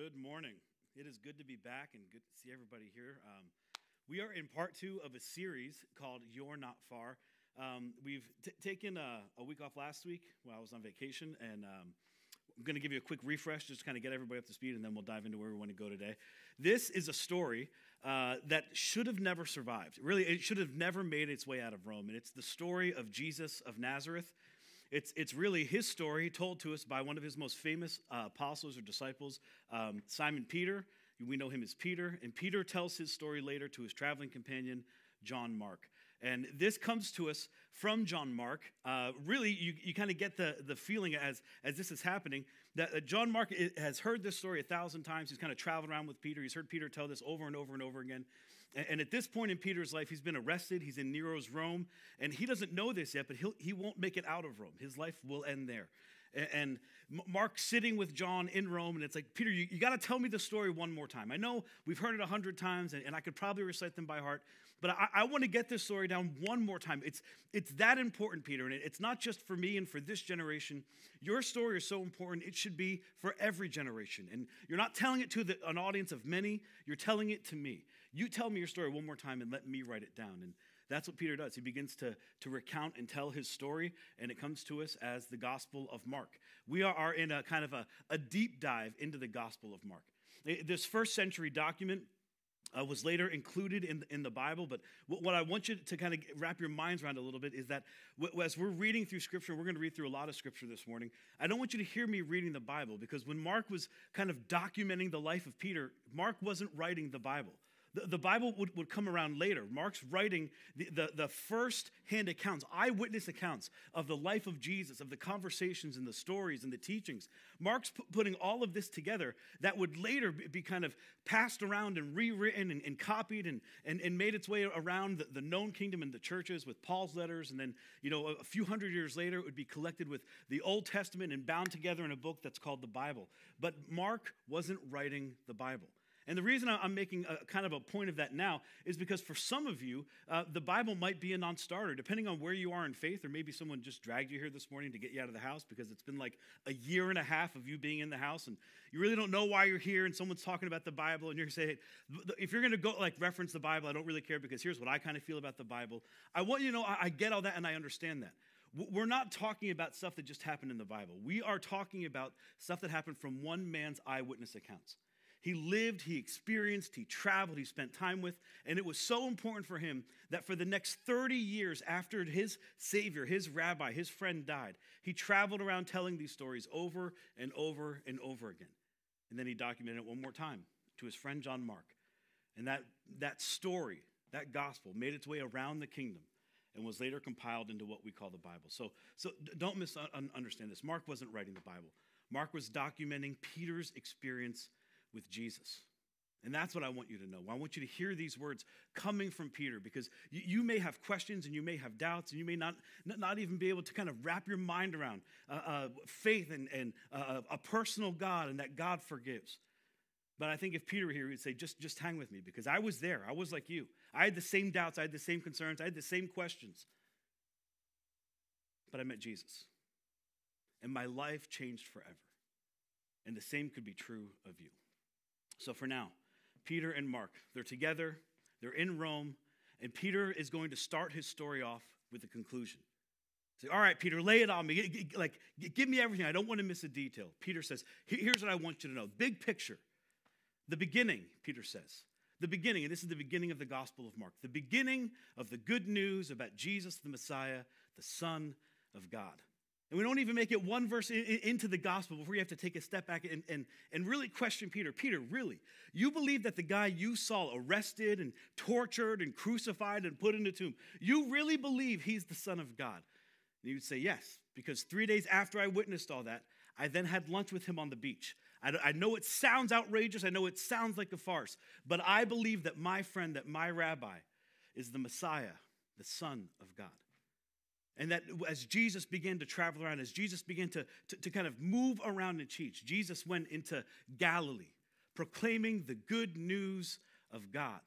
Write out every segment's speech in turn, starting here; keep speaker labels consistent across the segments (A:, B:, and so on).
A: Good morning. It is good to be back and good to see everybody here. Um, we are in part two of a series called You're Not Far. Um, we've t- taken a, a, week off last week while I was on vacation, and um, I'm going to give you a quick refresh just to kind of get everybody up to speed, and then we'll dive into where we want to go today. This is a story uh, that should have never survived. Really, it should have never made its way out of Rome, and it's the story of Jesus of Nazareth. It's, it's really his story told to us by one of his most famous uh, apostles or disciples, um, Simon Peter. We know him as Peter. And Peter tells his story later to his traveling companion, John Mark. And this comes to us from John Mark. Uh, really, you, you kind of get the, the feeling as, as this is happening that uh, John Mark has heard this story a thousand times. He's kind of traveled around with Peter. He's heard Peter tell this over and over and over again. And at this point in Peter's life, he's been arrested. He's in Nero's Rome. And he doesn't know this yet, but he'll, he won't make it out of Rome. His life will end there. And Mark sitting with John in Rome, and it's like, Peter, you, you got to tell me the story one more time. I know we've heard it a hundred times, and, and, I could probably recite them by heart, but I, I want to get this story down one more time. It's, it's that important, Peter, and it, it's not just for me and for this generation. Your story is so important, it should be for every generation. And you're not telling it to the, an audience of many, you're telling it to me. You tell me your story one more time and let me write it down. And that's what Peter does. He begins to, to recount and tell his story, and it comes to us as the Gospel of Mark. We are in a kind of a, a deep dive into the Gospel of Mark. This first century document uh, was later included in, in the Bible. But what, what I want you to kind of wrap your minds around a little bit is that w- as we're reading through Scripture, we're going to read through a lot of Scripture this morning. I don't want you to hear me reading the Bible because when Mark was kind of documenting the life of Peter, Mark wasn't writing the Bible. The, the Bible would, would come around later. Mark's writing the, the, the first hand accounts, eyewitness accounts of the life of Jesus, of the conversations and the stories and the teachings. Mark's p- putting all of this together that would later be, kind of passed around and rewritten and, and copied and, and, and, made its way around the, the, known kingdom and the churches with Paul's letters. And then, you know, a, a few hundred years later, it would be collected with the Old Testament and bound together in a book that's called the Bible. But Mark wasn't writing the Bible. And the reason I'm making a, kind of a point of that now is because for some of you, uh, the Bible might be a non starter, depending on where you are in faith, or maybe someone just dragged you here this morning to get you out of the house because it's been like a year and a half of you being in the house and you really don't know why you're here and someone's talking about the Bible and you're saying, if you're going to go like reference the Bible, I don't really care because here's what I kind of feel about the Bible. I want you to know I, I get all that and I understand that. We're not talking about stuff that just happened in the Bible. We are talking about stuff that happened from one man's eyewitness accounts. He lived, he experienced, he traveled, he spent time with, and it was so important for him that for the next 30 years after his Savior, his rabbi, his friend died, he traveled around telling these stories over and over and over again. And then he documented it one more time to his friend John Mark. And that, that story, that gospel, made its way around the kingdom and was later compiled into what we call the Bible. So, so don't misunderstand this. Mark wasn't writing the Bible. Mark was documenting Peter's experience with Jesus. And that's what I want you to know. I want you to hear these words coming from Peter because you, you may have questions and you may have doubts and you may not, not even be able to kind of wrap your mind around uh, uh, faith and, and uh, a personal God and that God forgives. But I think if Peter were here, he'd say, just, just hang with me because I was there. I was like you. I had the same doubts. I had the same concerns. I had the same questions. But I met Jesus. And my life changed forever. And the same could be true of you. So for now, Peter and Mark, they're together, they're in Rome, and Peter is going to start his story off with a conclusion. Say, all right, Peter, lay it on me. Like, give me everything. I don't want to miss a detail. Peter says, here's what I want you to know. Big picture. The beginning, Peter says. The beginning, and this is the beginning of the Gospel of Mark, the beginning of the good news about Jesus, the Messiah, the Son of God. And we don't even make it one verse in, in, into the gospel before you have to take a step back and, and, and really question Peter. Peter, really? You believe that the guy you saw arrested and tortured and crucified and put in a tomb, you really believe he's the Son of God? And would say, Yes, because three days after I witnessed all that, I then had lunch with him on the beach. I, I know it sounds outrageous, I know it sounds like a farce, but I believe that my friend, that my rabbi, is the Messiah, the Son of God. And that as Jesus began to travel around, as Jesus began to, to, to, kind of move around and teach, Jesus went into Galilee proclaiming the good news of God.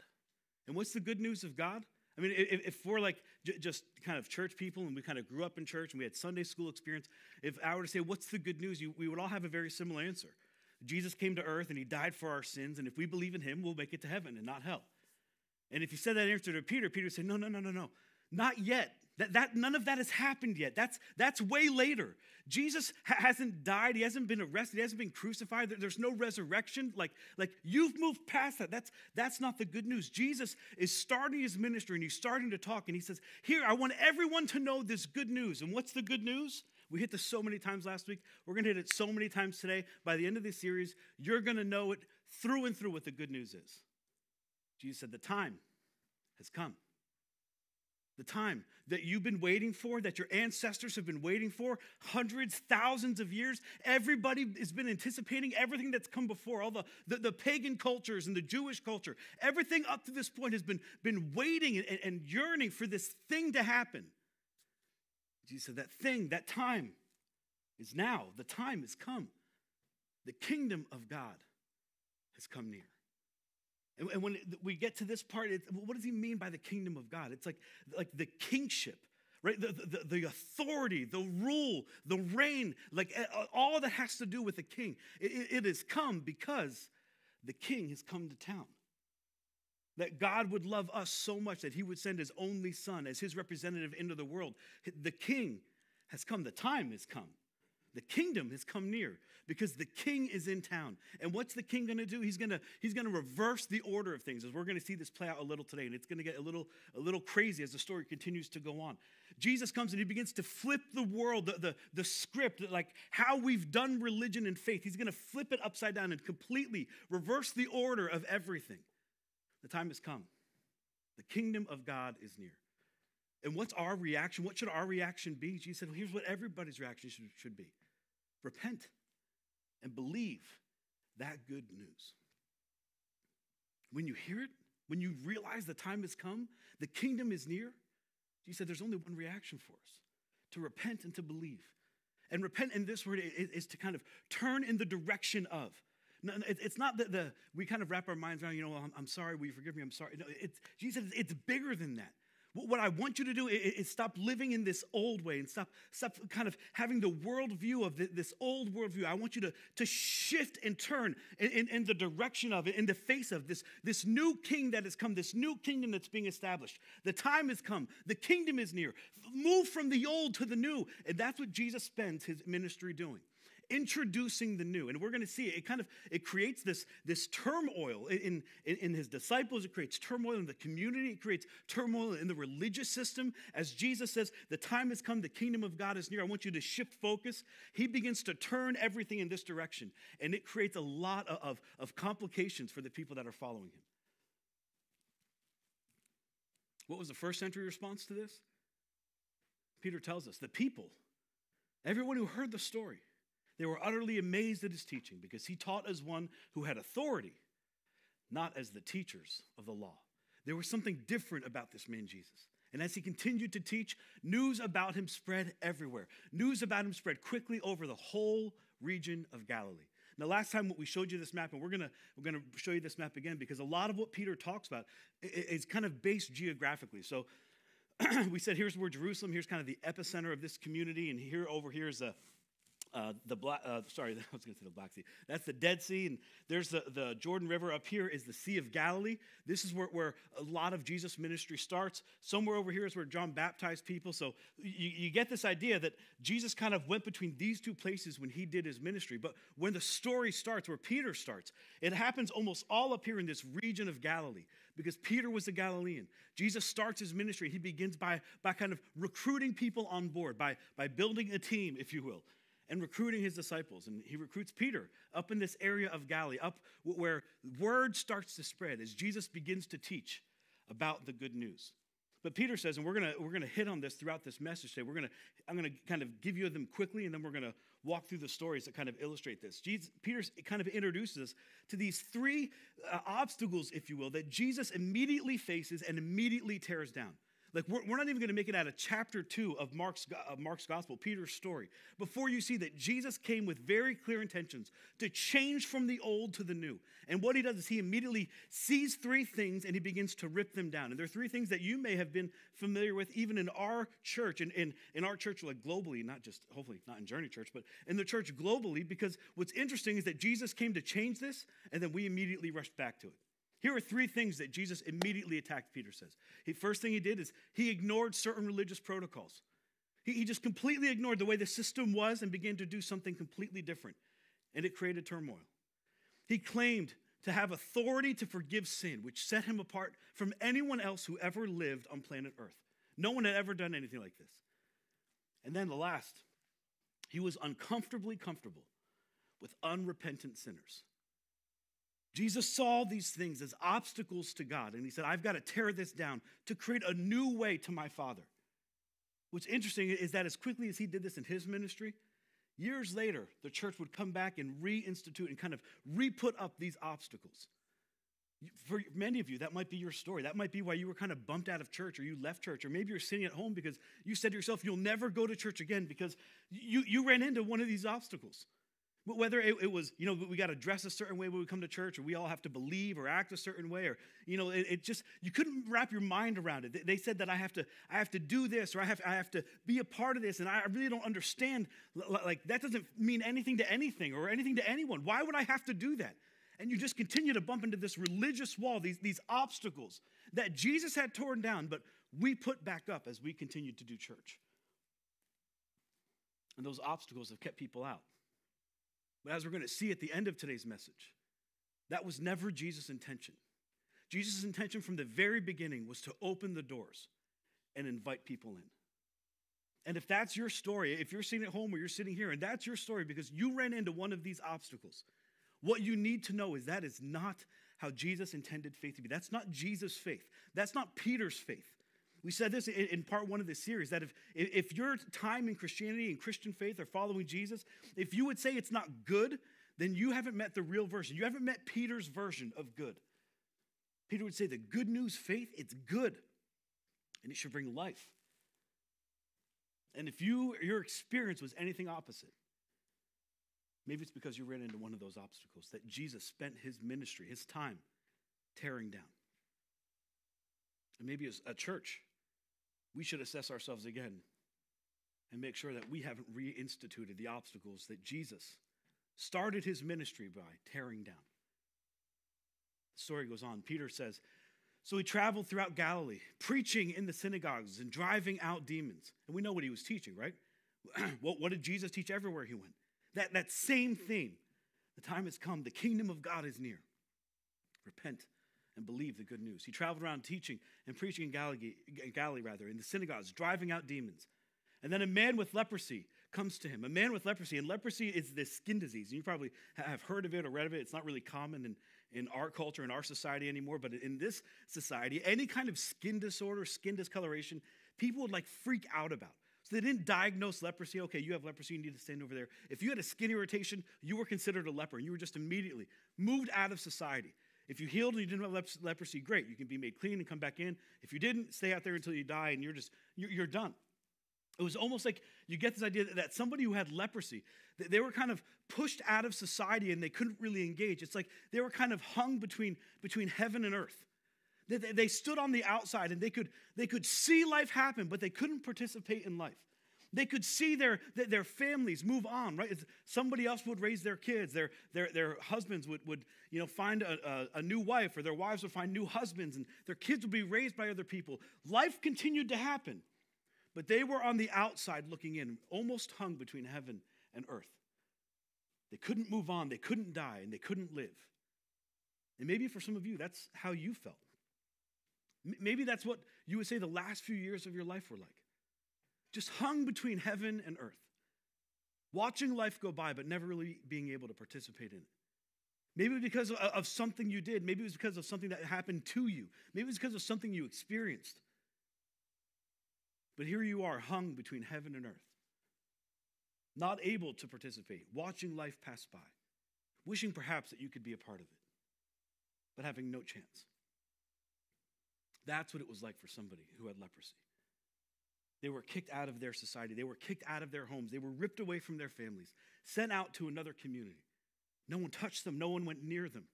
A: And what's the good news of God? I mean, if, we're like just kind of church people and we kind of grew up in church and we had Sunday school experience, if I were to say, What's the good news? We would all have a very similar answer. Jesus came to earth and he died for our sins, and if we believe in him, we'll make it to heaven and not hell. And if you said that answer to Peter, Peter would say, No, no, no, no, no. Not yet. That, that, none of that has happened yet. That's, that's way later. Jesus ha- hasn't died. He hasn't been arrested. He hasn't been crucified. There, there's no resurrection. Like, like you've moved past that. That's, that's not the good news. Jesus is starting his ministry and he's starting to talk and he says, Here, I want everyone to know this good news. And what's the good news? We hit this so many times last week. We're going to hit it so many times today. By the end of this series, you're going to know it through and through what the good news is. Jesus said, The time has come. The time that you've been waiting for, that your ancestors have been waiting for, hundreds, thousands of years. Everybody has been anticipating everything that's come before, all the, the, the pagan cultures and the Jewish culture. Everything up to this point has been, been waiting and, and yearning for this thing to happen. Jesus said, That thing, that time is now. The time has come. The kingdom of God has come near. And, when we get to this part, what does he mean by the kingdom of God? It's like, like the kingship, right? The, the, the authority, the rule, the reign, like eh, all that has to do with the king. It, it has come because the king has come to town. That God would love us so much that he would send his only son as his representative into the world. The king has come, the time has come. The kingdom has come near because the king is in town. And what's the king going to do? He's going to he's going to reverse the order of things. As we're going to see this play out a little today and it's going to get a little a little crazy as the story continues to go on. Jesus comes and he begins to flip the world, the, the, the script, like how we've done religion and faith. He's going to flip it upside down and completely reverse the order of everything. The time has come. The kingdom of God is near. And what's our reaction? What should our reaction be? Jesus said, well, here's what everybody's reaction should, should be repent and believe that good news. When you hear it, when you realize the time has come, the kingdom is near, Jesus said there's only one reaction for us to repent and to believe. And repent in this word is to kind of turn in the direction of. It's not that the we kind of wrap our minds around, you know, I'm, sorry, will you forgive me? I'm sorry. No, it's, Jesus, it's bigger than that. What I want you to do is stop living in this old way and stop, stop kind of having the worldview of this old worldview. I want you to, to shift and turn in, in, in, the direction of it, in the face of this, this new king that has come, this new kingdom that's being established. The time has come, the kingdom is near. Move from the old to the new. And that's what Jesus spends his ministry doing introducing the new. And we're going to see it, it kind of it creates this this turmoil in, in, in his disciples. It creates turmoil in the community. It creates turmoil in the religious system. As jesus says the time has come the kingdom of god is near. I want you to shift focus. He begins to turn everything in this direction and it creates a lot of, of, of complications for the people that are following him. What was the first century response to this? Peter tells us the people everyone who heard the story they were utterly amazed at his teaching because he taught as one who had authority, not as the teachers of the law. There was something different about this man, Jesus. And as he continued to teach, news about him spread everywhere. News about him spread quickly over the whole region of Galilee. Now, last time we showed you this map, and we're gonna we're gonna show you this map again because a lot of what Peter talks about is kind of based geographically. So we said here's where Jerusalem, here's kind of the epicenter of this community, and here over here is a uh, the black, uh, sorry, I was going to say the Black Sea. That's the Dead Sea, and there's the, the Jordan River. Up here is the Sea of Galilee. This is where, where a lot of Jesus' ministry starts. Somewhere over here is where John baptized people. So you, you get this idea that Jesus kind of went between these two places when he did his ministry. But when the story starts, where Peter starts, it happens almost all up here in this region of Galilee because Peter was a Galilean. Jesus starts his ministry. He begins by, by kind of recruiting people on board, by, by building a team, if you will and recruiting his disciples. And he recruits Peter up in this area of Galilee, up where word starts to spread as Jesus begins to teach about the good news. But Peter says, and we're gonna we're gonna hit on this throughout this message today. We're gonna I'm gonna kind of give you them quickly, and then we're gonna walk through the stories that kind of illustrate this. Jesus, Peter kind of introduces us to these three uh, obstacles, if you will, that Jesus immediately faces and immediately tears down. Like, we're, we're not even going to make it out of chapter two of Mark's, of Mark's gospel, Peter's story, before you see that Jesus came with very clear intentions to change from the old to the new. And what he does is he immediately sees three things and he begins to rip them down. And there are three things that you may have been familiar with even in our church, and in, in our church, like globally, not just, hopefully not in Journey Church, but in the church globally, because what's interesting is that Jesus came to change this, and then we immediately rushed back to it. Here are three things that Jesus immediately attacked, Peter says. The first thing he did is he ignored certain religious protocols. He, he just completely ignored the way the system was and began to do something completely different. And it created turmoil. He claimed to have authority to forgive sin, which set him apart from anyone else who ever lived on planet Earth. No one had ever done anything like this. And then the last, he was uncomfortably comfortable with unrepentant sinners. Jesus saw these things as obstacles to God, and he said, I've got to tear this down to create a new way to my Father. What's interesting is that as quickly as he did this in his ministry, years later, the church would come back and reinstitute and kind of re put up these obstacles. For many of you, that might be your story. That might be why you were kind of bumped out of church or you left church, or maybe you're sitting at home because you said to yourself, You'll never go to church again because you, you ran into one of these obstacles. Whether it, it, was, you know, we got to dress a certain way when we come to church, or we all have to believe or act a certain way, or, you know, it, it, just, you couldn't wrap your mind around it. They said that I have to, I have to do this, or I have, I have to be a part of this, and I really don't understand. Like, that doesn't mean anything to anything or anything to anyone. Why would I have to do that? And you just continue to bump into this religious wall, these, these obstacles that Jesus had torn down, but we put back up as we continued to do church. And those obstacles have kept people out. But as we're going to see at the end of today's message, that was never Jesus' intention. Jesus' intention from the very beginning was to open the doors and invite people in. And if that's your story, if you're sitting at home or you're sitting here and that's your story because you ran into one of these obstacles, what you need to know is that is not how Jesus intended faith to be. That's not Jesus' faith. That's not Peter's faith. We said this in part one of this series that if, if your time in Christianity and Christian faith or following Jesus, if you would say it's not good, then you haven't met the real version. You haven't met Peter's version of good. Peter would say the good news faith, it's good and it should bring life. And if you your experience was anything opposite, maybe it's because you ran into one of those obstacles that Jesus spent his ministry, his time tearing down. And maybe it's a church, we should assess ourselves again and make sure that we haven't reinstituted the obstacles that Jesus started his ministry by tearing down. The story goes on. Peter says, So he traveled throughout Galilee, preaching in the synagogues and driving out demons. And we know what he was teaching, right? what, what did Jesus teach everywhere he went? That, that same theme. The time has come, the kingdom of God is near. Repent and believe the good news. He traveled around teaching and preaching in Galilee, Galilee rather, in the synagogues, driving out demons. And then a man with leprosy comes to him. A man with leprosy, and leprosy is this skin disease. And you probably have heard of it or read of it. It's not really common in, in our culture, in our society anymore, but in this society, any kind of skin disorder, skin discoloration, people would like freak out about. So they didn't diagnose leprosy. Okay, you have leprosy, you need to stand over there. If you had a skin irritation, you were considered a leper, and you were just immediately moved out of society. If you healed and you didn't have leprosy, great. You can be made clean and come back in. If you didn't, stay out there until you die and you're just, you're, done. It was almost like you get this idea that somebody who had leprosy, they were kind of pushed out of society and they couldn't really engage. It's like they were kind of hung between, between heaven and earth. They, they stood on the outside and they could, they could see life happen, but they couldn't participate in life. They could see their, their families move on, right? Somebody else would raise their kids. Their, their, their husbands would, would you know, find a, a, a new wife, or their wives would find new husbands, and their kids would be raised by other people. Life continued to happen, but they were on the outside looking in, almost hung between heaven and earth. They couldn't move on, they couldn't die, and they couldn't live. And maybe for some of you, that's how you felt. Maybe that's what you would say the last few years of your life were like just hung between heaven and earth, watching life go by, but never really being able to participate in it. Maybe because of something you did. Maybe it was because of something that happened to you. Maybe it was because of something you experienced. But here you are, hung between heaven and earth, not able to participate, watching life pass by, wishing perhaps that you could be a part of it, but having no chance. That's what it was like for somebody who had leprosy. They were kicked out of their society. They were kicked out of their homes. They were ripped away from their families, sent out to another community. No one touched them, no one went near them.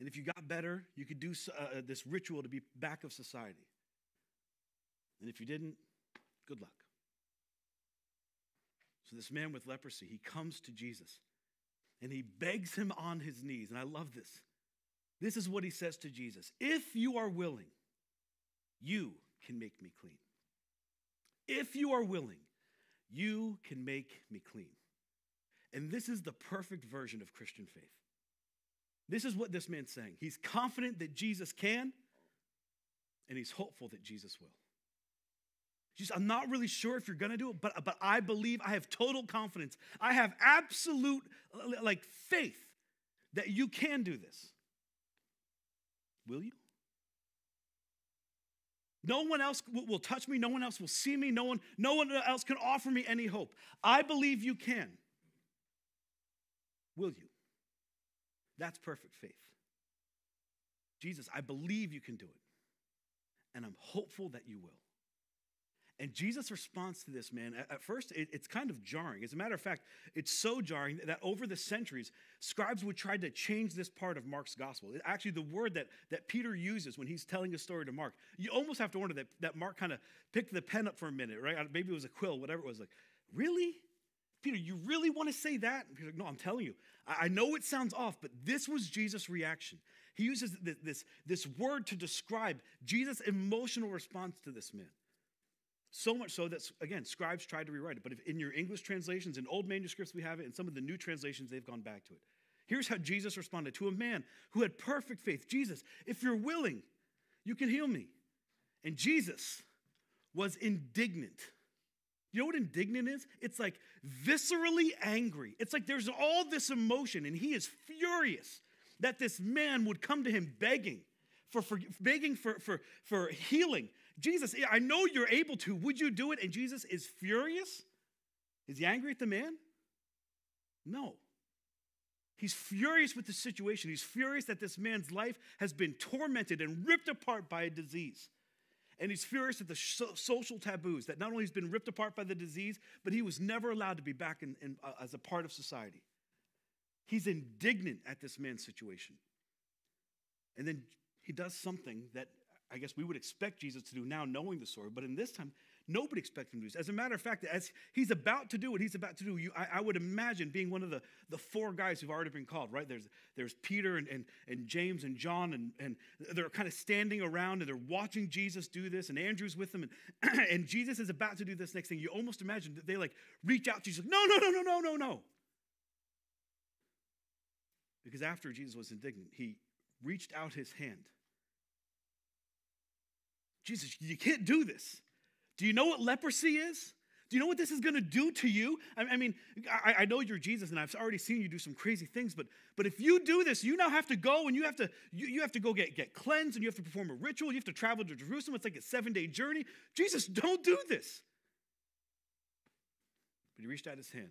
A: And if you got better, you could do uh, uh, this ritual to be back of society. And if you didn't, good luck. So, this man with leprosy, he comes to Jesus and he begs him on his knees. And I love this. This is what he says to Jesus If you are willing, you can make me clean. If you are willing, you can make me clean. And this is the perfect version of Christian faith. This is what this man's saying. He's confident that Jesus can, and he's hopeful that Jesus will. Just, I'm not really sure if you're to do it, but, but I believe, I have total confidence. I have absolute, like, faith that you can do this. Will you? No one else will touch me. No one else will see me. No one, no one else can offer me any hope. I believe you can. Will you? That's perfect faith. Jesus, I believe you can do it. And I'm hopeful that you will. And Jesus' response to this, man, at first it, it's kind of jarring. As a matter of fact, it's so jarring that over the centuries, scribes would try to change this part of Mark's gospel. Actually, the word that, that Peter uses when he's telling a story to Mark, you almost have to wonder that, that Mark kind of picked the pen up for a minute, right? Uh, maybe it was a quill, whatever it was. Like, really? Peter, you really want to say that? And Peter's like, no, I'm telling you. I, I know it sounds off, but this was Jesus' reaction. He uses this, this, this word to describe Jesus' emotional response to this man. So much so that, again, scribes tried to rewrite it. But in your English translations, in old manuscripts, we have it. In some of the new translations, they've gone back to it. Here's how Jesus responded to a man who had perfect faith Jesus, if you're willing, you can heal me. And Jesus was indignant. You know what indignant is? It's like viscerally angry. It's like there's all this emotion, and he is furious that this man would come to him begging for, for begging for, for, for healing Jesus, I know you're able to. Would you do it? And Jesus is furious. Is he angry at the man? No. He's furious with the situation. He's furious that this man's life has been tormented and ripped apart by a disease. And he's furious at the social taboos that not only he's been ripped apart by the disease, but he was never allowed to be back in, in, uh, as a part of society. He's indignant at this man's situation. And then he does something that I guess we would expect Jesus to do now, knowing the story, but in this time, nobody expected him to do this. As a matter of fact, as he's about to do what he's about to do, you, I, I, would imagine being one of the, the four guys who've already been called, right? There's, there's Peter and, and, and James and John, and, and they're kind of standing around and they're watching Jesus do this, and Andrew's with them, and, and Jesus is about to do this next thing. You almost imagine that they like reach out to Jesus, like, no, no, no, no, no, no, no. Because after Jesus was indignant, he reached out his hand Jesus, you can't do this. Do you know what leprosy is? Do you know what this is going to do to you? I, I mean, I, I, know you're Jesus, and I've already seen you do some crazy things. But but if you do this, you now have to go and you have to you, you have to go get get cleansed, and you have to perform a ritual. You have to travel to Jerusalem. It's like a seven day journey. Jesus, don't do this. But he reached out his hand.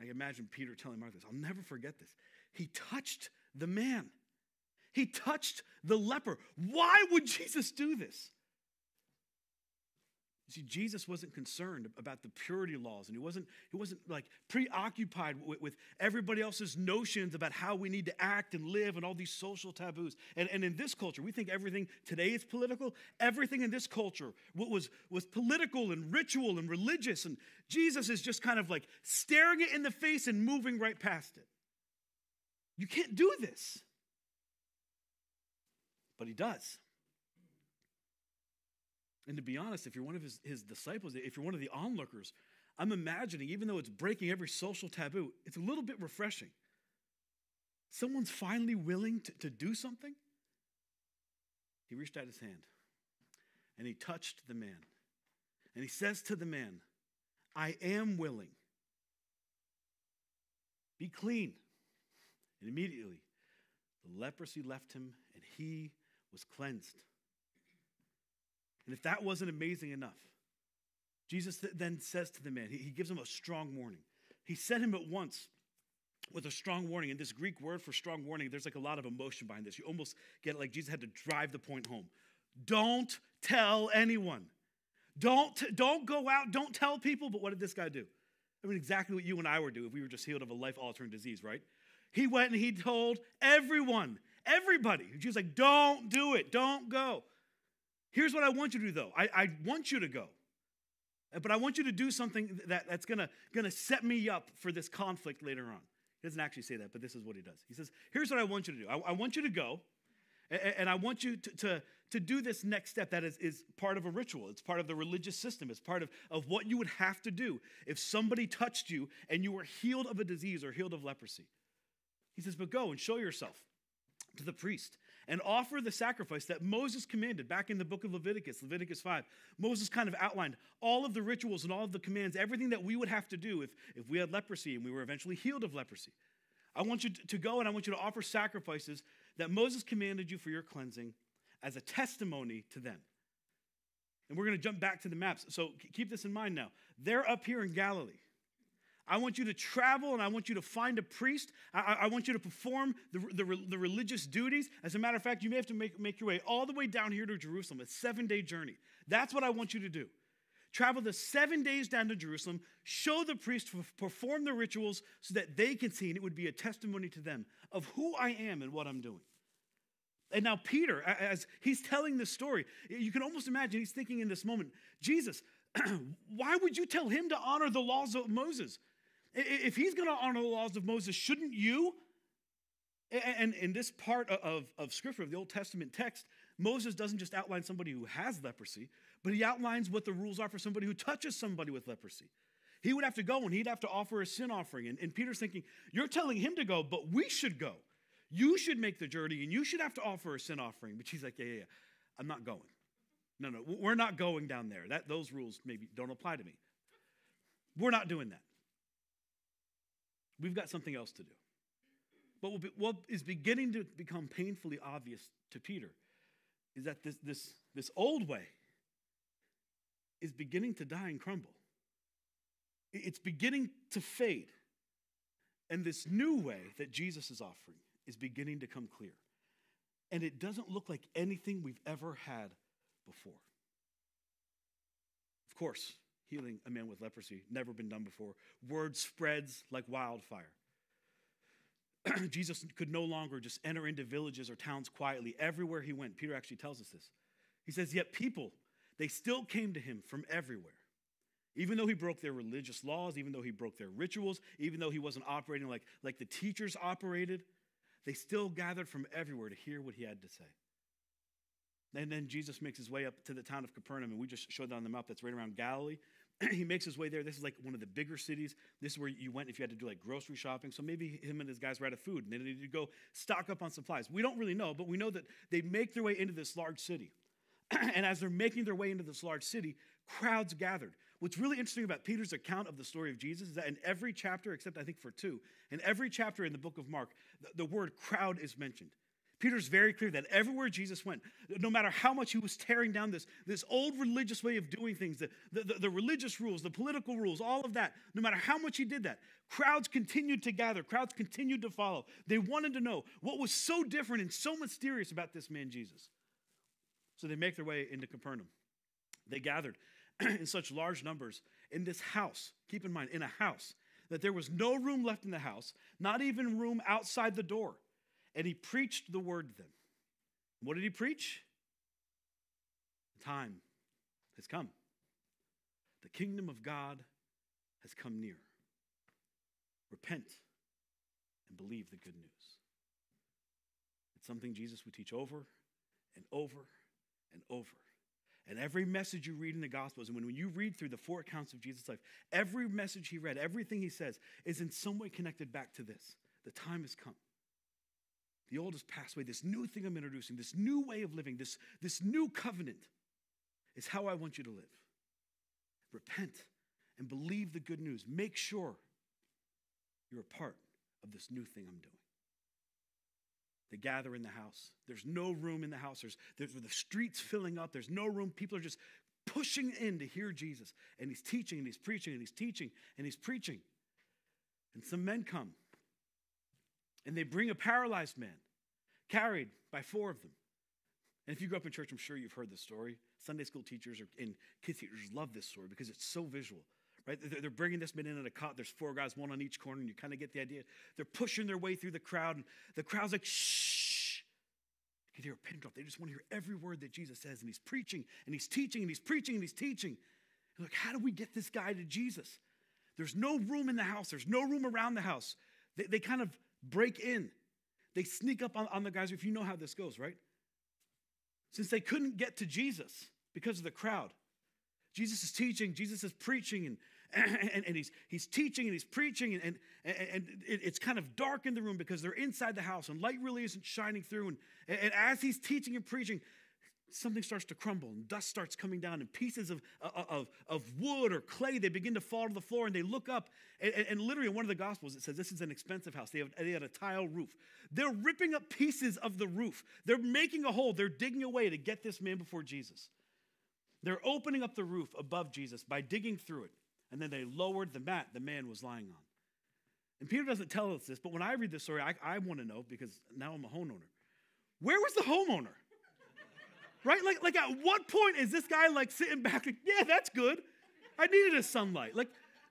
A: I imagine Peter telling Mark this. I'll never forget this. He touched the man. He touched the leper. Why would Jesus do this? You see, Jesus wasn't concerned about the purity laws, and he wasn't, he wasn't like preoccupied with, with, everybody else's notions about how we need to act and live and all these social taboos. And, and in this culture, we think everything today is political. Everything in this culture what was, was political and ritual and religious. And Jesus is just kind of like staring it in the face and moving right past it. You can't do this. But he does. And to be honest, if you're one of his, his disciples, if you're one of the onlookers, I'm imagining, even though it's breaking every social taboo, it's a little bit refreshing. Someone's finally willing to, to do something. He reached out his hand and he touched the man. And he says to the man, I am willing. Be clean. And immediately the leprosy left him and he was cleansed. And if that wasn't amazing enough, Jesus then says to the man, he, gives him a strong warning. He sent him at once with a strong warning. And this Greek word for strong warning, there's like a lot of emotion behind this. You almost get it like Jesus had to drive the point home. Don't tell anyone. Don't, don't go out, don't tell people. But what did this guy do? I mean, exactly what you and I would do if we were just healed of a life altering disease, right? He went and he told everyone, everybody. Jesus like, don't do it, don't go. Here's what I want you to do, though. I, I want you to go. But I want you to do something that, that's gonna, gonna set me up for this conflict later on. He doesn't actually say that, but this is what he does. He says, Here's what I want you to do. I, I want you to go, and, and I want you to, to, to, do this next step that is, is part of a ritual. It's part of the religious system. It's part of, of what you would have to do if somebody touched you and you were healed of a disease or healed of leprosy. He says, But go and show yourself to the priest and offer the sacrifice that Moses commanded back in the book of Leviticus, Leviticus 5. Moses kind of outlined all of the rituals and all of the commands, everything that we would have to do if, if we had leprosy and we were eventually healed of leprosy. I want you to go and I want you to offer sacrifices that Moses commanded you for your cleansing as a testimony to them. And we're going to jump back to the maps. So keep this in mind now. They're up here in Galilee. I want you to travel and I want you to find a priest. I, I want you to perform the, the, the, religious duties. As a matter of fact, you may have to make, make your way all the way down here to Jerusalem, a seven day journey. That's what I want you to do. Travel the seven days down to Jerusalem, show the priest, perform the rituals so that they can see, and it would be a testimony to them of who I am and what I'm doing. And now, Peter, as he's telling this story, you can almost imagine he's thinking in this moment Jesus, why would you tell him to honor the laws of Moses? If he's going to honor the laws of Moses, shouldn't you? And in this part of, of Scripture, of the Old Testament text, Moses doesn't just outline somebody who has leprosy, but he outlines what the rules are for somebody who touches somebody with leprosy. He would have to go and he'd have to offer a sin offering. And, and Peter's thinking, You're telling him to go, but we should go. You should make the journey and you should have to offer a sin offering. But she's like, Yeah, yeah, yeah. I'm not going. No, no, we're not going down there. That, those rules maybe don't apply to me. We're not doing that. We've got something else to do. But what is beginning to become painfully obvious to Peter is that this, this, this old way is beginning to die and crumble. It's beginning to fade. And this new way that Jesus is offering is beginning to come clear. And it doesn't look like anything we've ever had before. Of course, healing a man with leprosy. Never been done before. Word spreads like wildfire. Jesus could no longer just enter into villages or towns quietly. Everywhere he went, Peter actually tells us this. He says, Yet people, they still came to him from everywhere. Even though he broke their religious laws, even though he broke their rituals, even though he wasn't operating like, like the teachers operated, they still gathered from everywhere to hear what he had to say. And then Jesus makes his way up to the town of Capernaum, and we just showed that on the map that's right around Galilee. he makes his way there. This is like one of the bigger cities. This is where you went if you had to do like grocery shopping. So maybe him and his guys were out of food and they needed to go stock up on supplies. We don't really know, but we know that they make their way into this large city. and as they're making their way into this large city, crowds gathered. What's really interesting about Peter's account of the story of Jesus is that in every chapter, except I think for two, in every chapter in the book of Mark, the, the word crowd is mentioned. Peter's very clear that everywhere Jesus went, no matter how much he was tearing down this, this old religious way of doing things, the, the, the, religious rules, the political rules, all of that, no matter how much he did that, crowds continued to gather, crowds continued to follow. They wanted to know what was so different and so mysterious about this man Jesus. So they make their way into Capernaum. They gathered. in such large numbers in this house. Keep in mind, in a house, that there was no room left in the house, not even room outside the door. And he preached the word to them. What did he preach? The time has come. The kingdom of God has come near. Repent and believe the good news. It's something Jesus would teach over and over and over. And every message you read in the Gospels, and when, when you read through the four accounts of Jesus' life, every message he read, everything he says, is in some way connected back to this. The time has come. The old has passed away. This new thing I'm introducing, this new way of living, this, this new covenant is how I want you to live. Repent and believe the good news. Make sure you're a part of this new thing I'm doing. They gather in the house. There's no room in the house. There's, there's the streets filling up. There's no room. People are just pushing in to hear Jesus. And he's teaching and he's preaching and he's teaching and he's preaching. And some men come and they bring a paralyzed man carried by four of them. And if you grew up in church, I'm sure you've heard this story. Sunday school teachers and kids teachers love this story because it's so visual right? They're bringing this man in at a cot. There's four guys, one on each corner, and you kind of get the idea. They're pushing their way through the crowd, and the crowd's like, shh. You can hear a pin drop. They just want to hear every word that Jesus says, and he's preaching, and he's teaching, and he's preaching, and he's teaching. like, how do we get this guy to Jesus? There's no room in the house. There's no room around the house. They, they kind of break in. They sneak up on, on the guys, if you know how this goes, right? Since they couldn't get to Jesus because of the crowd, Jesus is teaching, Jesus is preaching, and and, and, he's, he's teaching and he's preaching, and, and, and it, it's kind of dark in the room because they're inside the house, and light really isn't shining through. And, and as he's teaching and preaching, something starts to crumble, and dust starts coming down, and pieces of, uh, uh, of, of wood or clay, they begin to fall to the floor, and they look up, and, and literally in one of the Gospels, it says this is an expensive house. They, have, they had a tile roof. They're ripping up pieces of the roof. They're making a hole. They're digging away to get this man before Jesus. They're opening up the roof above Jesus by digging through it and then they lowered the mat the man was lying on. And Peter doesn't tell us this, but when I read this story, I, I want to know because now I'm a homeowner. Where was the homeowner? Right? Like, like at what point is this guy like sitting back like, yeah, that's good. I needed a sunlight. Like,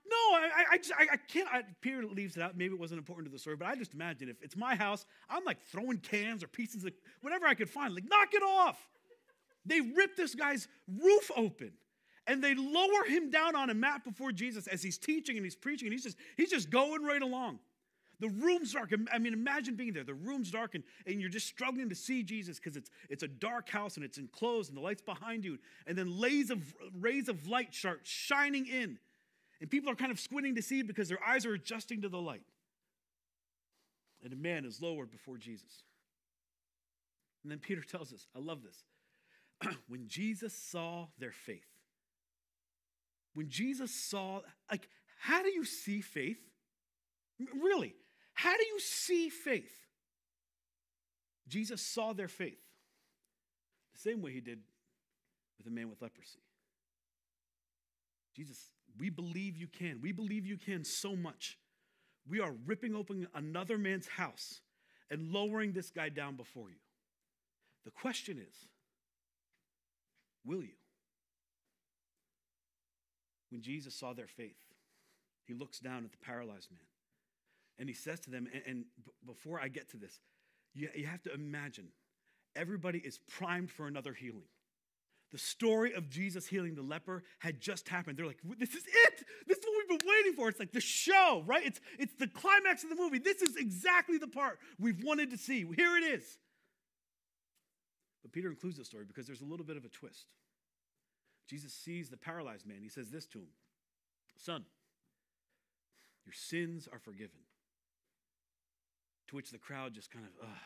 A: no, I, I, just, I, I can't. I, Peter leaves it out. Maybe it wasn't important to the story, but I just imagine if it's my house, I'm like throwing cans or pieces of whatever I could find. Like, knock it off. They ripped this guy's roof open and they lower him down on a mat before Jesus as he's teaching and he's preaching, and he's just, he's just going right along. The room's dark. I mean, imagine being there. The room's dark, and, and you're just struggling to see Jesus because it's, it's a dark house and it's enclosed, and the light's behind you. And then rays of, rays of light start shining in. And people are kind of squinting to see because their eyes are adjusting to the light. And a man is lowered before Jesus. And then Peter tells us, I love this. when Jesus saw their faith, when Jesus saw, like, how do you see faith? Really, how do you see faith? Jesus saw their faith the same way he did with a man with leprosy. Jesus, we believe you can. We believe you can so much. We are ripping open another man's house and lowering this guy down before you. The question is, will you? When Jesus saw their faith, he looks down at the paralyzed man and he says to them, and, and b- before I get to this, you, you have to imagine everybody is primed for another healing. The story of Jesus healing the leper had just happened. They're like, this is it. This is what we've been waiting for. It's like the show, right? It's, it's the climax of the movie. This is exactly the part we've wanted to see. Here it is. But Peter includes the story because there's a little bit of a twist. Jesus sees the paralyzed man. He says this to him Son, your sins are forgiven. To which the crowd just kind of, ugh.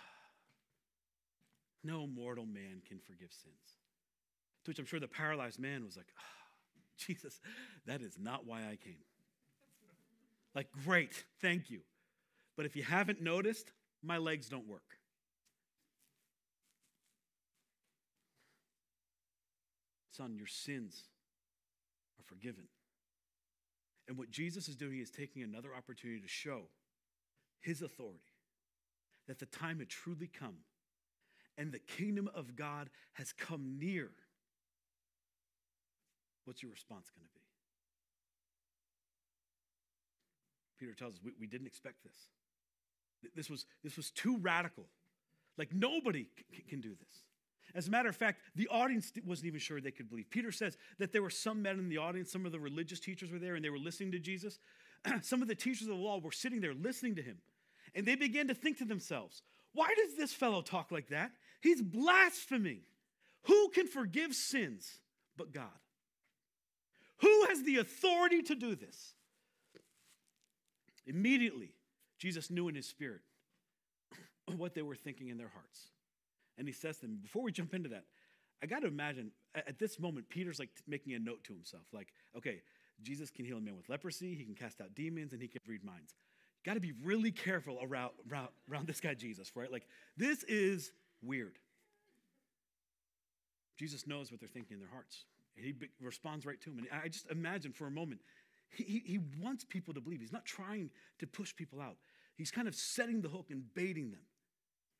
A: No mortal man can forgive sins. To which I'm sure the paralyzed man was like, Jesus, that is not why I came. Like, great, thank you. But if you haven't noticed, my legs don't work. Son, your sins are forgiven. And what Jesus is doing is taking another opportunity to show his authority that the time had truly come and the kingdom of God has come near. what's your response going to be? Peter tells us we, we didn't expect this. This was, this was too radical. Like nobody c- can do this. As a matter of fact, the audience wasn't even sure they could believe. Peter says that there were some men in the audience, some of the religious teachers were there, and they were listening to Jesus. some of the teachers of the law were sitting there listening to him. And they began to think to themselves, why does this fellow talk like that? He's blaspheming. Who can forgive sins but God? Who has the authority to do this? Immediately, Jesus knew in his spirit what they were thinking in their hearts. And he says to them, before we jump into that, I got to imagine at this moment, Peter's like making a note to himself, like, okay, Jesus can heal a man with leprosy, he can cast out demons, and he can read minds. Got to be really careful around, around, around this guy, Jesus, right? Like, this is weird. Jesus knows what they're thinking in their hearts, and he responds right to him. And I just imagine for a moment, he, he wants people to believe. He's not trying to push people out, he's kind of setting the hook and baiting them.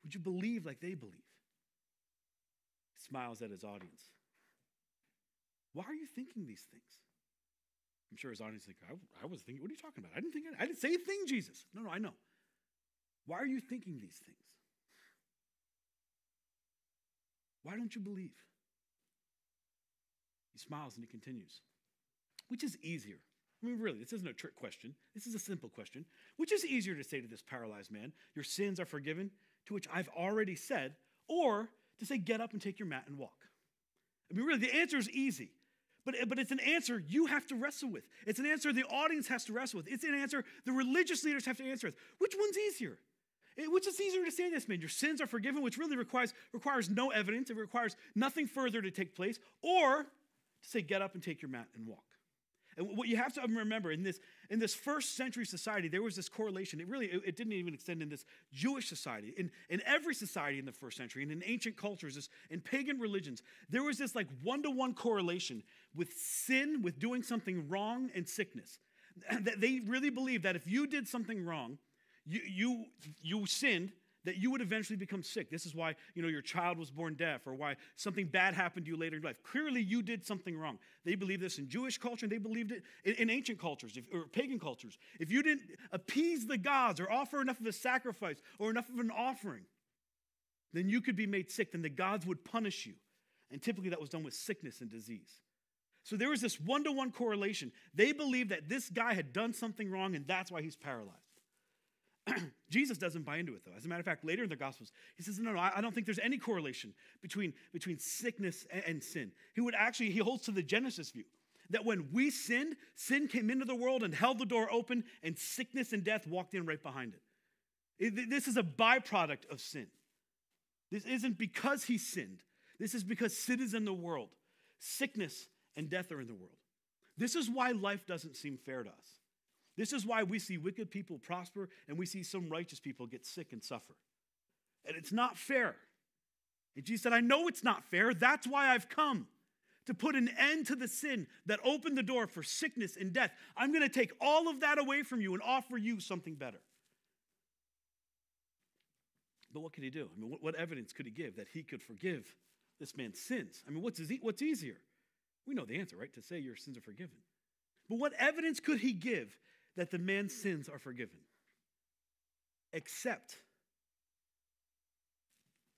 A: Would you believe like they believe? He smiles at his audience. Why are you thinking these things? I'm sure his audience is like, I, I was thinking, what are you talking about? I didn't think, I didn't say a thing, Jesus. No, no, I know. Why are you thinking these things? Why don't you believe? He smiles and he continues. Which is easier? I mean, really, this isn't a trick question. This is a simple question. Which is easier to say to this paralyzed man, Your sins are forgiven, to which I've already said, or to say, Get up and take your mat and walk? I mean, really, the answer is easy. But, but it's an answer you have to wrestle with. It's an answer the audience has to wrestle with. It's an answer the religious leaders have to answer with. Which one's easier? It, which is easier to say this, man? Your sins are forgiven, which really requires, requires no evidence. It requires nothing further to take place. Or to say, get up and take your mat and walk. And what you have to um, remember in this, in this first century society, there was this correlation. It really it, it didn't even extend in this Jewish society. In, in every society in the first century, and in ancient cultures, this, in pagan religions, there was this like one-to-one correlation with sin, with doing something wrong, and sickness. They really believed that if you did something wrong, you, you, you sinned, that you would eventually become sick. This is why, you know, your child was born deaf or why something bad happened to you later in life. Clearly, you did something wrong. They believed this in Jewish culture and they believed it in, in ancient cultures if, or pagan cultures. If you didn't appease the gods or offer enough of a sacrifice or enough of an offering, then you could be made sick. Then the gods would punish you. And typically that was done with sickness and disease. So there was this one to one correlation. They believed that this guy had done something wrong and that's why he's paralyzed. Jesus doesn't buy into it, though. As a matter of fact, later in the Gospels, he says, No, no, I don't think there's any correlation between, between sickness and, and sin. He would actually, he holds to the Genesis view that when we sinned, sin came into the world and held the door open, and sickness and death walked in right behind it. it this is a byproduct of sin. This isn't because he sinned, this is because sin is in the world. Sickness and death are in the world. This is why life doesn't seem fair to us. This is why we see wicked people prosper and we see some righteous people get sick and suffer. And it's not fair. And Jesus said, I know it's not fair. That's why I've come to put an end to the sin that opened the door for sickness and death. I'm going to take all of that away from you and offer you something better. But what could he do? I mean, what, what evidence could he give that he could forgive this man's sins? I mean, what's, what's easier? We know the answer, right? To say your sins are forgiven. But what evidence could he give that the man's sins are forgiven. Except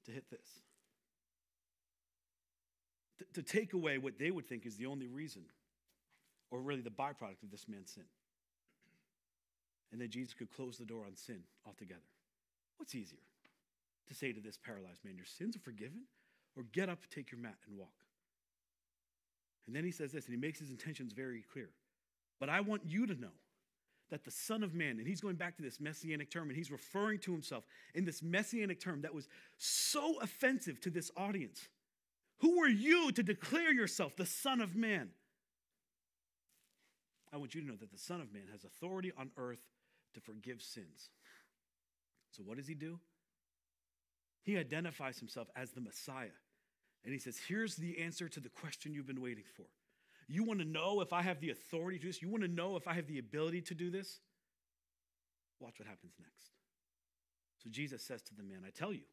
A: to hit this. To, take away what they would think is the only reason, or really the byproduct of this man's sin. And then Jesus could close the door on sin altogether. What's easier? To say to this paralyzed man, Your sins are forgiven? Or get up, take your mat, and walk. And then he says this, and he makes his intentions very clear. But I want you to know that the Son of Man, and he's going back to this messianic term, and he's referring to himself in this messianic term that was so offensive to this audience. Who are you to declare yourself the Son of Man? I want you to know that the Son of Man has authority on earth to forgive sins. So, what does he do? He identifies himself as the Messiah. And he says, Here's the answer to the question you've been waiting for. You want to know if I have the authority to do this? You want to know if I have the ability to do this? Watch what happens next. So Jesus says to the man, I tell you,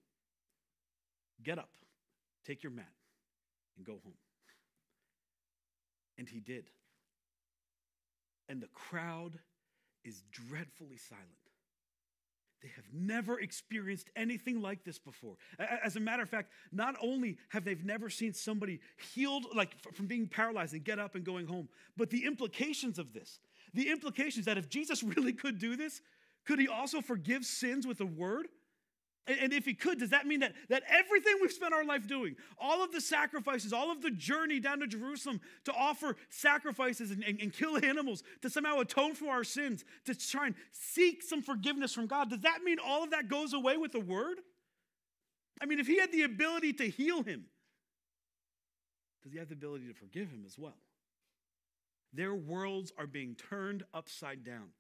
A: get up, take your mat, and go home. And he did. And the crowd is dreadfully silent. They have never experienced anything like this before. As a matter of fact, not only have they never seen somebody healed, like from being paralyzed and get up and going home, but the implications of this, the implications that if Jesus really could do this, could he also forgive sins with a word? And if he could, does that mean that, that everything we've spent our life doing, all of the sacrifices, all of the journey down to Jerusalem to offer sacrifices and, and, and, kill animals, to somehow atone for our sins, to try and seek some forgiveness from God, does that mean all of that goes away with the word? I mean, if he had the ability to heal him, does he have the ability to forgive him as well? Their worlds are being turned upside down.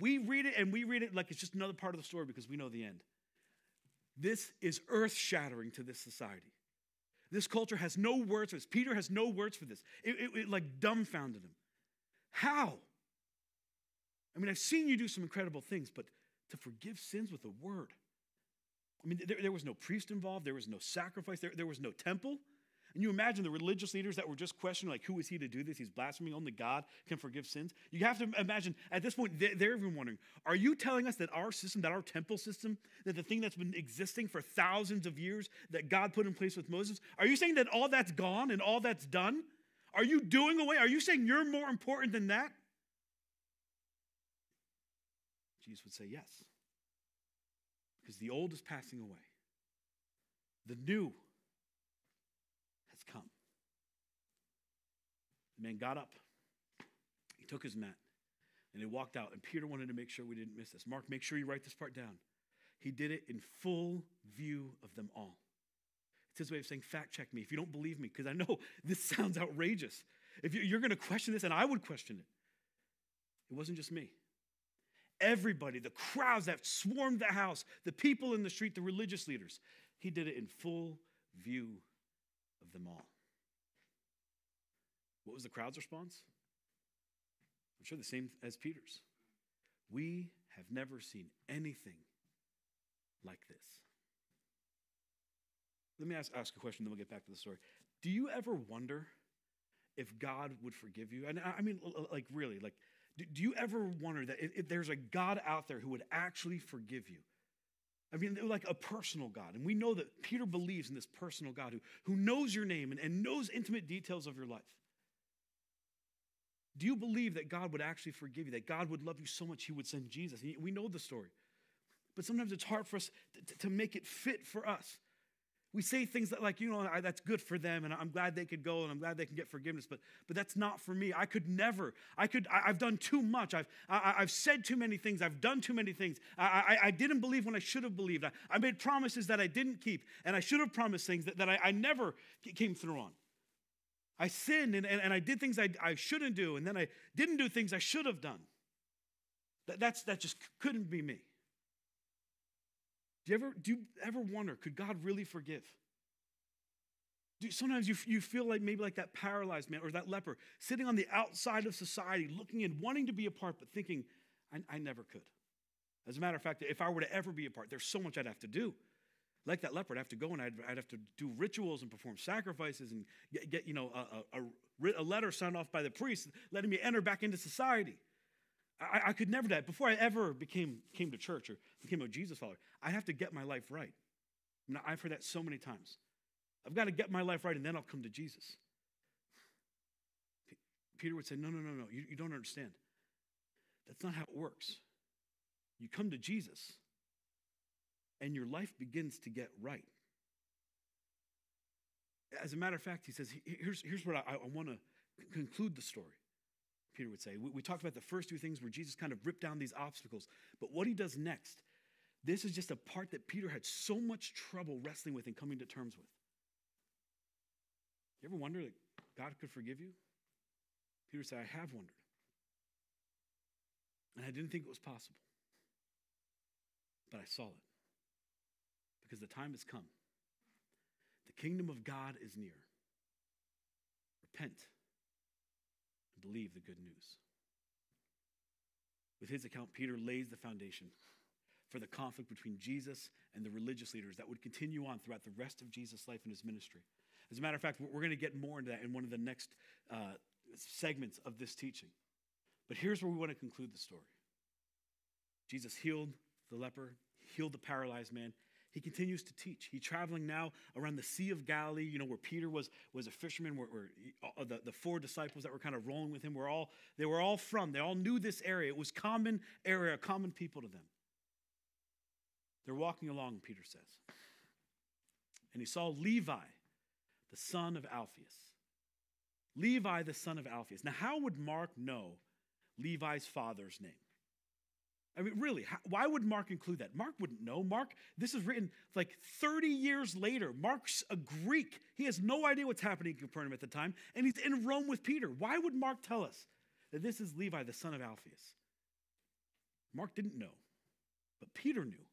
A: We read it and we read it like it's just another part of the story because we know the end. This is earth shattering to this society. This culture has no words for this. Peter has no words for this. It, it, it, like dumbfounded him. How? I mean, I've seen you do some incredible things, but to forgive sins with a word. I mean, there, there was no priest involved, there was no sacrifice, there, there was no temple. And you imagine the religious leaders that were just questioning, like, who is he to do this? He's blaspheming. Only God can forgive sins. You have to imagine at this point, they're even wondering, are you telling us that our system, that our temple system, that the thing that's been existing for thousands of years that God put in place with Moses, are you saying that all that's gone and all that's done? Are you doing away? Are you saying you're more important than that? Jesus would say yes. Because the old is passing away, the new come. The man got up, he took his mat, and he walked out. And Peter wanted to make sure we didn't miss this. Mark, make sure you write this part down. He did it in full view of them all. It's his way of saying, fact check me if you don't believe me, because I know this sounds outrageous. If you're going to question this, and I would question it, it wasn't just me. Everybody, the crowds that swarmed the house, the people in the street, the religious leaders, he did it in full view them all. What was the crowd's response? I'm sure the same as Peter's. We have never seen anything like this. Let me ask, ask a question, then we'll get back to the story. Do you ever wonder if God would forgive you? And I mean, like, really, like, do, do you ever wonder that if, if there's a God out there who would actually forgive you? I mean, like a personal God. And we know that Peter believes in this personal God who, who knows your name and, and knows intimate details of your life. Do you believe that God would actually forgive you, that God would love you so much he would send Jesus? We know the story. But sometimes it's hard for us to, to make it fit for us. We say things that, like, you know, I, that's good for them, and I'm glad they could go, and I'm glad they can get forgiveness, but, but that's not for me. I could never. I could, I, have done too much. I've, I, have said too many things. I've done too many things. I, I, I didn't believe when I should have believed. I, I, made promises that I didn't keep, and I should have promised things that, that I, I never came through on. I sinned, and, and, and I did things I, I shouldn't do, and then I didn't do things I should have done. That, that's, that just couldn't be me. Do you ever, do you ever wonder, could God really forgive? Do, sometimes you, you feel like maybe like that paralyzed man or that leper sitting on the outside of society, looking in, wanting to be a part, but thinking, I, I never could. As a matter of fact, if I were to ever be a part, there's so much I'd have to do. Like that leper, I'd have to go and I'd, I'd have to do rituals and perform sacrifices and get, get you know, a, a, a, letter signed off by the priest letting me enter back into society. I, I could never do that. Before I ever became came to church or became a Jesus follower, I have to get my life right. I mean, I've heard that so many times. I've got to get my life right and then I'll come to Jesus. Peter would say, No, no, no, no, you, you don't understand. That's not how it works. You come to Jesus and your life begins to get right. As a matter of fact, he says, Here's, here's what I, I want to conclude the story. Peter would say. We, we talked about the first two things where Jesus kind of ripped down these obstacles. But what he does next, this is just a part that Peter had so much trouble wrestling with and coming to terms with. You ever wonder that God could forgive you? Peter said, I have wondered. And I didn't think it was possible. But I saw it. Because the time has come. The kingdom of God is near. Repent believe the good news. With his account, Peter lays the foundation for the conflict between Jesus and the religious leaders that would continue on throughout the rest of Jesus' life and his ministry. As a matter of fact, we're going to get more into that in one of the next uh, segments of this teaching. But here's where we want to conclude the story Jesus healed the leper, healed the paralyzed man. He continues to teach. He's traveling now around the Sea of Galilee, you know, where Peter was, was a fisherman, where, where he, uh, the, the four disciples that were kind of rolling with him were all, they were all from. They all knew this area. It was common area, common people to them. They're walking along, Peter says. And he saw Levi, the son of Alphaeus. Levi, the son of Alphaeus. Now, how would Mark know Levi's father's name? I mean, really, how, why would Mark include that? Mark wouldn't know. Mark, this is written like 30 years later. Mark's a Greek. He has no idea what's happening in Capernaum at the time, and he's in Rome with Peter. Why would Mark tell us that this is Levi, the son of Alphaeus? Mark didn't know, but Peter knew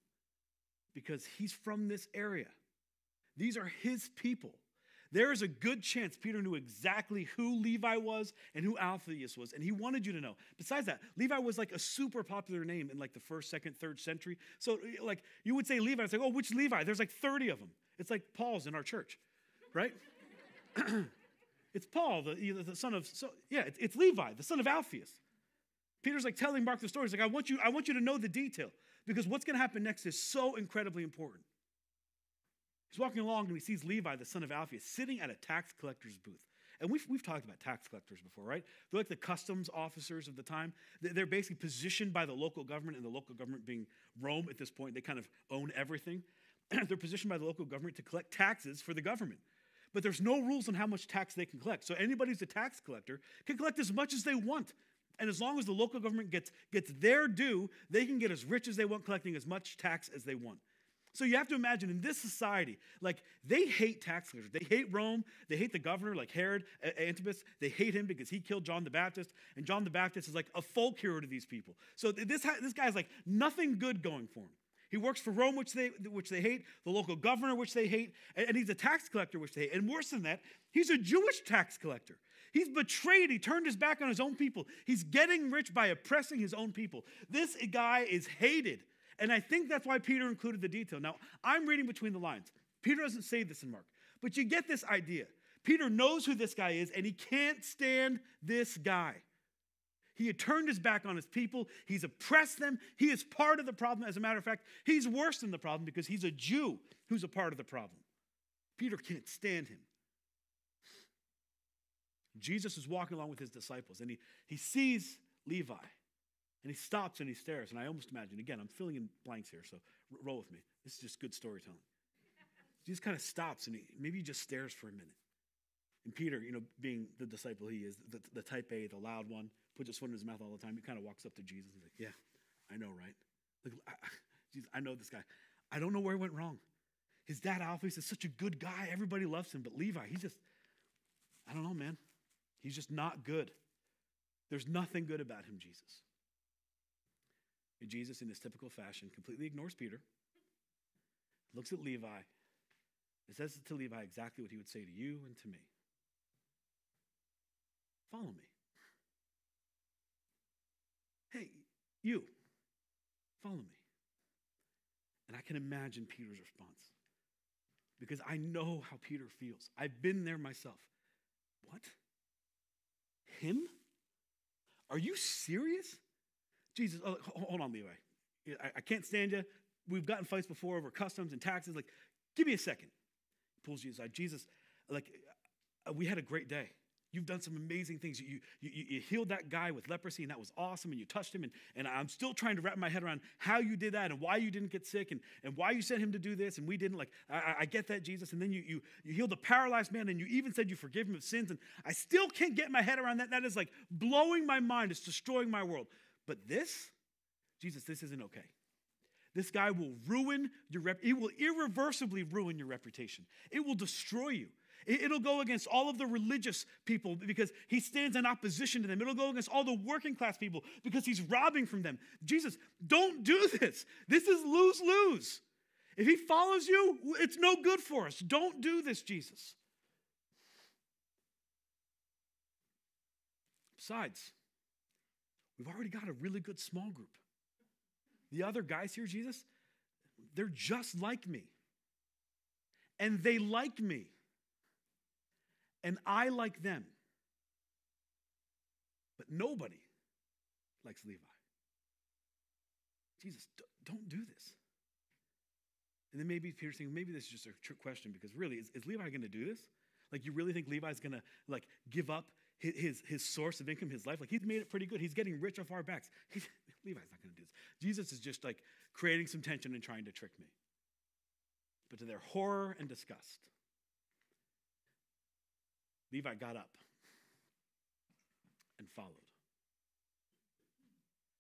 A: because he's from this area. These are his people. There is a good chance Peter knew exactly who Levi was and who Alphaeus was, and he wanted you to know. Besides that, Levi was like a super popular name in like the first, second, third century. So, like, you would say Levi, it's like, oh, which Levi? There's like 30 of them. It's like Paul's in our church, right? it's Paul, the, the son of, so, yeah, it's, it's Levi, the son of Alphaeus. Peter's like telling Mark the story. He's like, I want you, I want you to know the detail because what's going to happen next is so incredibly important. He's walking along and he sees Levi, the son of Alphaeus, sitting at a tax collector's booth. And we've, we've talked about tax collectors before, right? They're like the customs officers of the time. They're basically positioned by the local government, and the local government being Rome at this point, they kind of own everything. They're positioned by the local government to collect taxes for the government. But there's no rules on how much tax they can collect. So anybody who's a tax collector can collect as much as they want. And as long as the local government gets, gets their due, they can get as rich as they want, collecting as much tax as they want. So you have to imagine in this society, like they hate tax collectors. They hate Rome. They hate the governor, like Herod Antipas. They hate him because he killed John the Baptist. And John the Baptist is like a folk hero to these people. So this, this guy's like nothing good going for him. He works for Rome, which they, which they hate, the local governor, which they hate, and he's a tax collector, which they hate. And worse than that, he's a Jewish tax collector. He's betrayed. He turned his back on his own people. He's getting rich by oppressing his own people. This guy is hated. And I think that's why Peter included the detail. Now, I'm reading between the lines. Peter doesn't say this in Mark, but you get this idea. Peter knows who this guy is, and he can't stand this guy. He had turned his back on his people. He's oppressed them. He is part of the problem. As a matter of fact, he's worse than the problem because he's a Jew who's a part of the problem. Peter can't stand him. Jesus is walking along with his disciples, and he, he sees Levi. And he stops and he stares. And I almost imagine, again, I'm filling in blanks here, so roll with me. This is just good storytelling. He just kind of stops and he, maybe he just stares for a minute. And Peter, you know, being the disciple he is, the, the type A, the loud one, puts his foot in his mouth all the time. He kind of walks up to Jesus. He's like, Yeah, I know, right? Like, I, Jesus, I know this guy. I don't know where he went wrong. His dad, Alphaeus, is such a good guy. Everybody loves him. But Levi, he's just, I don't know, man. He's just not good. There's nothing good about him, Jesus. Jesus, in his typical fashion, completely ignores Peter, looks at Levi, and says to Levi exactly what he would say to you and to me Follow me. Hey, you, follow me. And I can imagine Peter's response because I know how Peter feels. I've been there myself. What? Him? Are you serious? Jesus, oh, hold on, Levi. I, I can't stand you. We've gotten fights before over customs and taxes. Like, give me a second. He pulls you aside. Jesus, like, uh, we had a great day. You've done some amazing things. You, you, you, healed that guy with leprosy, and that was awesome, and you touched him. And, and I'm still trying to wrap my head around how you did that and why you didn't get sick and, and why you sent him to do this and we didn't. Like, I, I get that, Jesus. And then you, you, you healed the paralyzed man, and you even said you forgive him of sins. And I still can't get my head around that. That is like blowing my mind. It's destroying my world. But this, Jesus, this isn't okay. This guy will ruin your rep. It will irreversibly ruin your reputation. It will destroy you. It'll go against all of the religious people because he stands in opposition to them. It'll go against all the working class people because he's robbing from them. Jesus, don't do this. This is lose lose. If he follows you, it's no good for us. Don't do this, Jesus. Besides, we've already got a really good small group. The other guys here, Jesus, they're just like me. And they like me and I like them. But nobody likes Levi. Jesus, don't do this. And then maybe Peter's thinking, maybe this is just a trick question because really, is, is Levi going to do this? Like, you really think Levi's going to like give up his, his, source of income, his life? Like, he's made it pretty good. He's getting rich off our backs. He's, Levi's not going to do this. Jesus is just like creating some tension and trying to trick me. But to their horror and disgust, Levi got up and followed.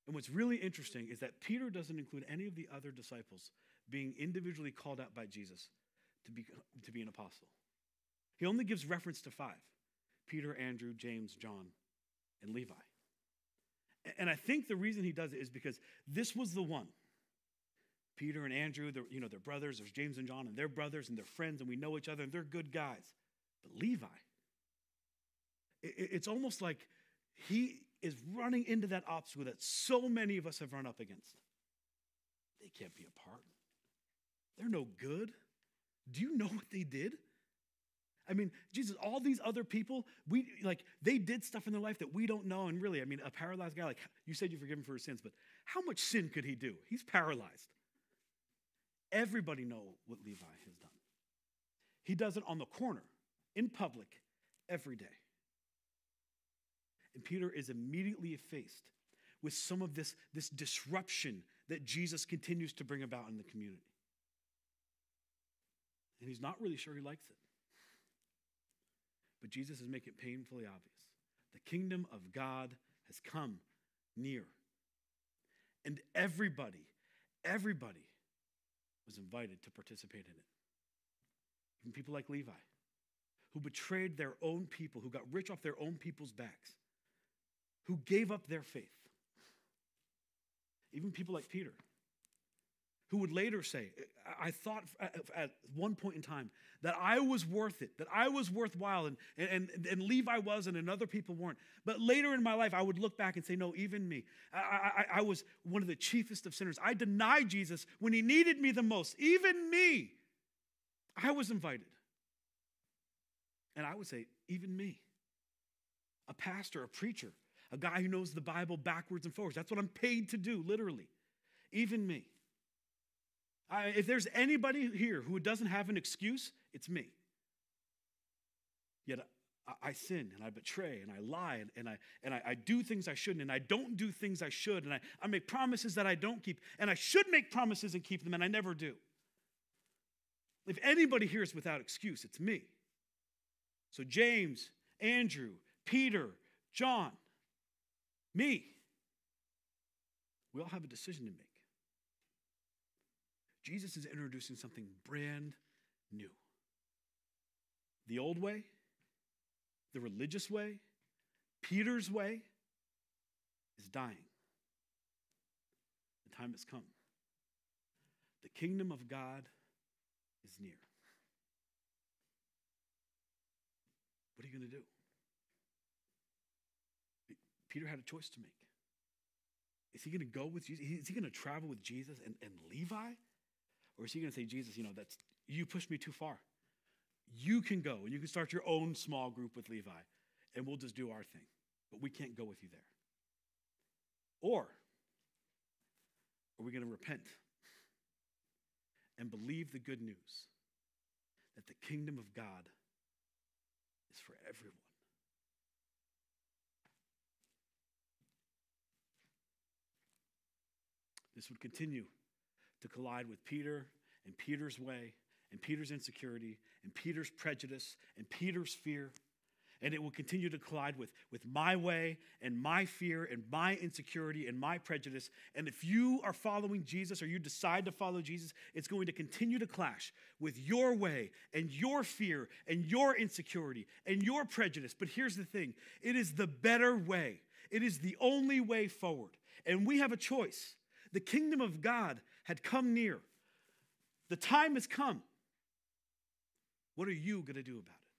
A: And what's really interesting is that Peter doesn't include any of the other disciples being individually called out by Jesus to be, to be an apostle. He only gives reference to five Peter, Andrew, James, John, and Levi. And I think the reason he does it is because this was the one. Peter and Andrew, you know, they're brothers. There's James and John, and they're brothers and they're friends, and we know each other, and they're good guys. But Levi, it's almost like he is running into that obstacle that so many of us have run up against. They can't be apart. They're no good. Do you know what they did? I mean, Jesus, all these other people, we like they did stuff in their life that we don't know. And really, I mean, a paralyzed guy, like you said, you forgive him for his sins, but how much sin could he do? He's paralyzed. Everybody know what Levi has done. He does it on the corner, in public, every day. And Peter is immediately faced with some of this, this disruption that Jesus continues to bring about in the community. And he's not really sure he likes it. But Jesus is making it painfully obvious. The kingdom of God has come near. And everybody, everybody was invited to participate in it. Even people like Levi, who betrayed their own people, who got rich off their own people's backs, who gave up their faith. Even people like Peter, who would later say, I thought at one point in time that I was worth it, that I was worthwhile, and, and, and Levi was, and, other people weren't. But later in my life, I would look back and say, No, even me. I, I, I was one of the chiefest of sinners. I denied Jesus when he needed me the most. Even me. I was invited. And I would say, Even me. A pastor, a preacher, a guy who knows the Bible backwards and forwards. That's what I'm paid to do, literally. Even me. I, if there's anybody here who doesn't have an excuse, it's me. Yet I, I sin and I betray and I lie and, and, I, and I, I, do things I shouldn't and I don't do things I should and I, I make promises that I don't keep and I should make promises and keep them and I never do. If anybody here is without excuse, it's me. So, James, Andrew, Peter, John, me, we all have a decision to make. Jesus is introducing something brand new. The old way, the religious way, Peter's way is dying. The time has come. The kingdom of God is near. What are you going to do? Peter had a choice to make. Is he going to go with Jesus? Is he going to travel with Jesus and, and Levi? Or is he going to say, Jesus, you know, that's you pushed me too far. You can go and you can start your own small group with Levi, and we'll just do our thing. But we can't go with you there. Or are we going to repent and believe the good news that the kingdom of God is for everyone? This would continue to collide with Peter and Peter's way and Peter's insecurity and Peter's prejudice and Peter's fear. And it will continue to collide with, with my way and my fear and my insecurity and my prejudice. And if you are following Jesus or you decide to follow Jesus, it's going to continue to clash with your way and your fear and your insecurity and your prejudice. But here's the thing it is the better way, it is the only way forward. And we have a choice. The kingdom of God had come near. The time has come. What are you going to do about it?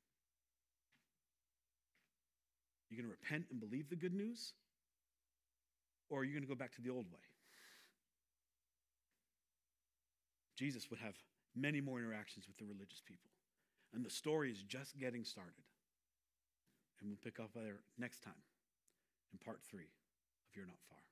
A: You going to repent and believe the good news? Or are you going to go back to the old way? Jesus would have many more interactions with the religious people. And the story is just getting started. And we'll pick up there next time in part three of You're Not Far.